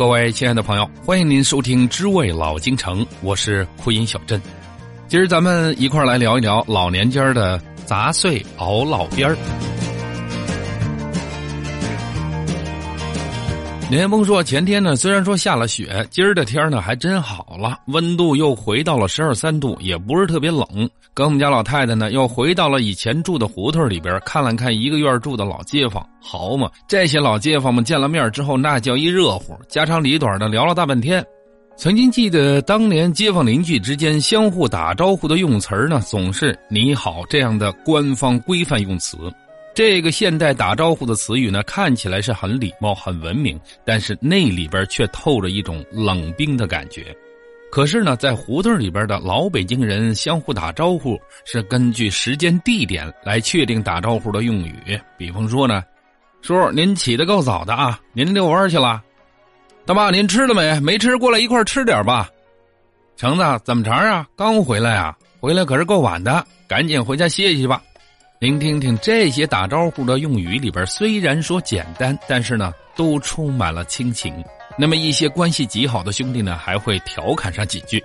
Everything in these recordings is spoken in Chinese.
各位亲爱的朋友，欢迎您收听《知味老京城》，我是酷音小镇。今儿咱们一块儿来聊一聊老年间的杂碎熬老边儿。连峰说：“前天呢，虽然说下了雪，今儿的天呢还真好了，温度又回到了十二三度，也不是特别冷。跟我们家老太太呢，又回到了以前住的胡同里边，看了看一个院住的老街坊。好嘛，这些老街坊们见了面之后，那叫一热乎，家长里短的聊了大半天。曾经记得当年街坊邻居之间相互打招呼的用词呢，总是‘你好’这样的官方规范用词。”这个现代打招呼的词语呢，看起来是很礼貌、很文明，但是那里边却透着一种冷冰的感觉。可是呢，在胡同里边的老北京人相互打招呼是根据时间、地点来确定打招呼的用语。比方说呢，叔，您起得够早的啊，您遛弯去了。大妈，您吃了没？没吃，过来一块吃点吧。橙子，怎么着啊？刚回来啊？回来可是够晚的，赶紧回家歇息吧。您听听这些打招呼的用语里边，虽然说简单，但是呢，都充满了亲情。那么一些关系极好的兄弟呢，还会调侃上几句。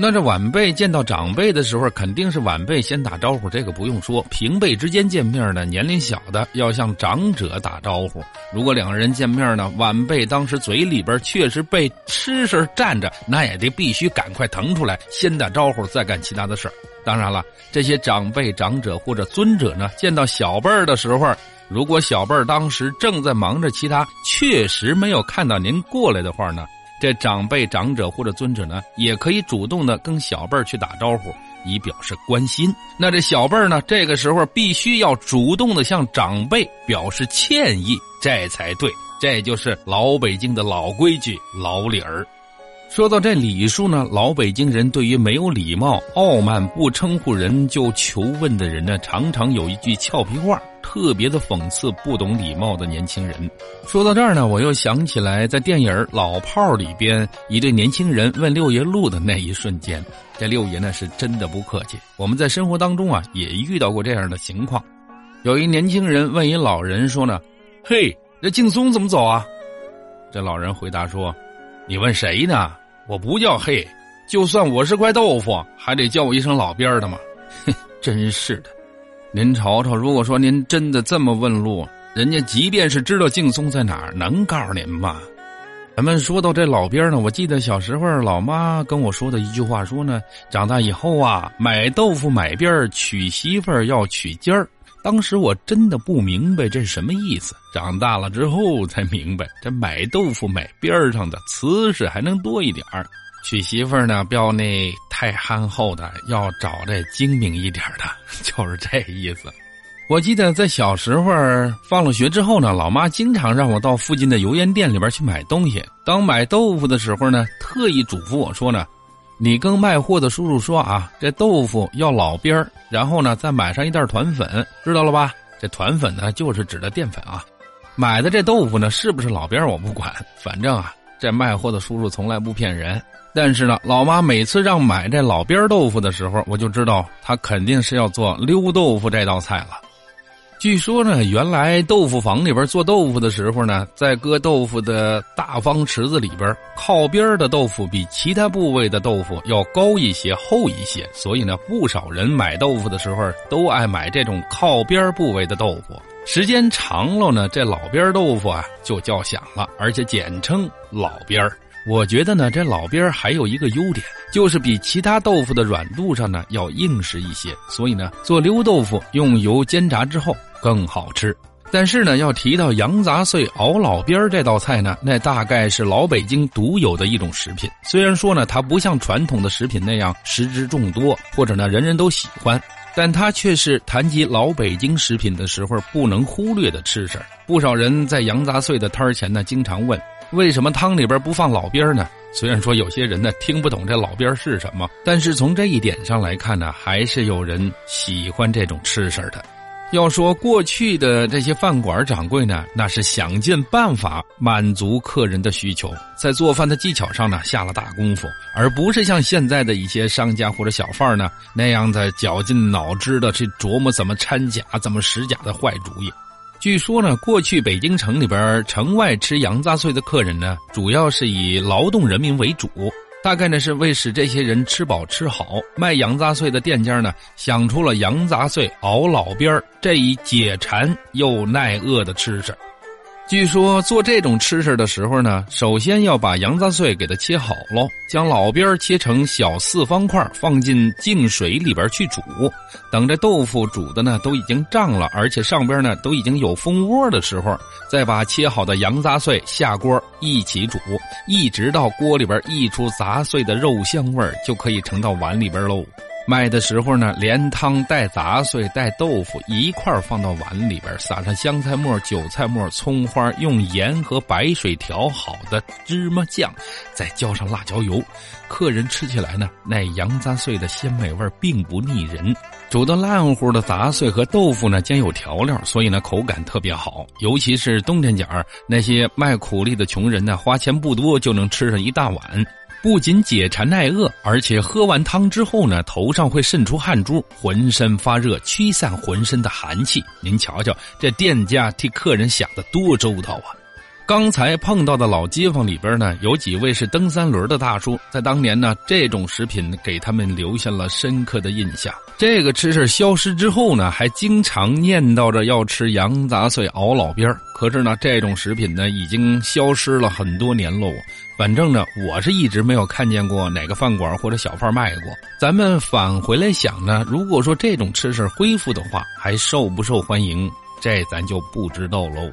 那这晚辈见到长辈的时候，肯定是晚辈先打招呼，这个不用说。平辈之间见面呢，年龄小的要向长者打招呼。如果两个人见面呢，晚辈当时嘴里边确实被吃食占着，那也得必须赶快腾出来，先打招呼，再干其他的事儿。当然了，这些长辈、长者或者尊者呢，见到小辈儿的时候，如果小辈儿当时正在忙着其他，确实没有看到您过来的话呢，这长辈、长者或者尊者呢，也可以主动的跟小辈儿去打招呼，以表示关心。那这小辈儿呢，这个时候必须要主动的向长辈表示歉意，这才对。这就是老北京的老规矩、老理儿。说到这礼数呢，老北京人对于没有礼貌、傲慢、不称呼人就求问的人呢，常常有一句俏皮话，特别的讽刺不懂礼貌的年轻人。说到这儿呢，我又想起来在电影《老炮》里边，一对年轻人问六爷路的那一瞬间，这六爷呢是真的不客气。我们在生活当中啊，也遇到过这样的情况。有一年轻人问一老人说呢：“嘿，这劲松怎么走啊？”这老人回答说。你问谁呢？我不叫嘿，就算我是块豆腐，还得叫我一声老边的吗？哼，真是的。您瞅瞅，如果说您真的这么问路，人家即便是知道劲松在哪儿，能告诉您吗？咱们说到这老边呢，我记得小时候老妈跟我说的一句话，说呢，长大以后啊，买豆腐买边娶媳妇儿要娶尖儿。当时我真的不明白这是什么意思，长大了之后才明白，这买豆腐买边上的瓷实还能多一点儿。娶媳妇儿呢，不要那太憨厚的，要找这精明一点的，就是这意思。我记得在小时候放了学之后呢，老妈经常让我到附近的油盐店里边去买东西。当买豆腐的时候呢，特意嘱咐我说呢。你跟卖货的叔叔说啊，这豆腐要老边儿，然后呢再买上一袋团粉，知道了吧？这团粉呢就是指的淀粉啊。买的这豆腐呢是不是老边儿我不管，反正啊这卖货的叔叔从来不骗人。但是呢，老妈每次让买这老边豆腐的时候，我就知道他肯定是要做溜豆腐这道菜了。据说呢，原来豆腐坊里边做豆腐的时候呢，在搁豆腐的大方池子里边，靠边的豆腐比其他部位的豆腐要高一些、厚一些，所以呢，不少人买豆腐的时候都爱买这种靠边部位的豆腐。时间长了呢，这老边豆腐啊就叫响了，而且简称老边儿。我觉得呢，这老边儿还有一个优点，就是比其他豆腐的软度上呢要硬实一些，所以呢，做溜豆腐用油煎炸之后更好吃。但是呢，要提到羊杂碎熬老边儿这道菜呢，那大概是老北京独有的一种食品。虽然说呢，它不像传统的食品那样食之众多，或者呢人人都喜欢，但它却是谈及老北京食品的时候不能忽略的吃食。不少人在羊杂碎的摊儿前呢，经常问。为什么汤里边不放老边呢？虽然说有些人呢听不懂这老边是什么，但是从这一点上来看呢，还是有人喜欢这种吃食的。要说过去的这些饭馆掌柜呢，那是想尽办法满足客人的需求，在做饭的技巧上呢下了大功夫，而不是像现在的一些商家或者小贩呢那样的绞尽脑汁的去琢磨怎么掺假、怎么使假的坏主意。据说呢，过去北京城里边城外吃羊杂碎的客人呢，主要是以劳动人民为主。大概呢是为使这些人吃饱吃好，卖羊杂碎的店家呢想出了羊杂碎熬老边这一解馋又耐饿的吃食。据说做这种吃食的时候呢，首先要把羊杂碎给它切好喽，将老边切成小四方块，放进净水里边去煮。等这豆腐煮的呢都已经胀了，而且上边呢都已经有蜂窝的时候，再把切好的羊杂碎下锅一起煮，一直到锅里边溢出杂碎的肉香味就可以盛到碗里边喽。卖的时候呢，连汤带杂碎带豆腐一块放到碗里边，撒上香菜末、韭菜末、葱花，用盐和白水调好的芝麻酱，再浇上辣椒油。客人吃起来呢，那羊杂碎的鲜美味并不腻人。煮的烂乎的杂碎和豆腐呢，兼有调料，所以呢口感特别好。尤其是冬天角那些卖苦力的穷人呢，花钱不多就能吃上一大碗。不仅解馋耐饿，而且喝完汤之后呢，头上会渗出汗珠，浑身发热，驱散浑身的寒气。您瞧瞧，这店家替客人想的多周到啊！刚才碰到的老街坊里边呢，有几位是蹬三轮的大叔，在当年呢，这种食品给他们留下了深刻的印象。这个吃事消失之后呢，还经常念叨着要吃羊杂碎熬老边可是呢，这种食品呢，已经消失了很多年喽。反正呢，我是一直没有看见过哪个饭馆或者小贩卖过。咱们返回来想呢，如果说这种吃食恢复的话，还受不受欢迎？这咱就不知道喽。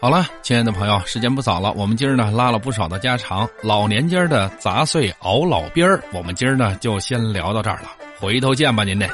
好了，亲爱的朋友，时间不早了，我们今儿呢拉了不少的家常，老年间的杂碎熬老边儿，我们今儿呢就先聊到这儿了，回头见吧，您呢。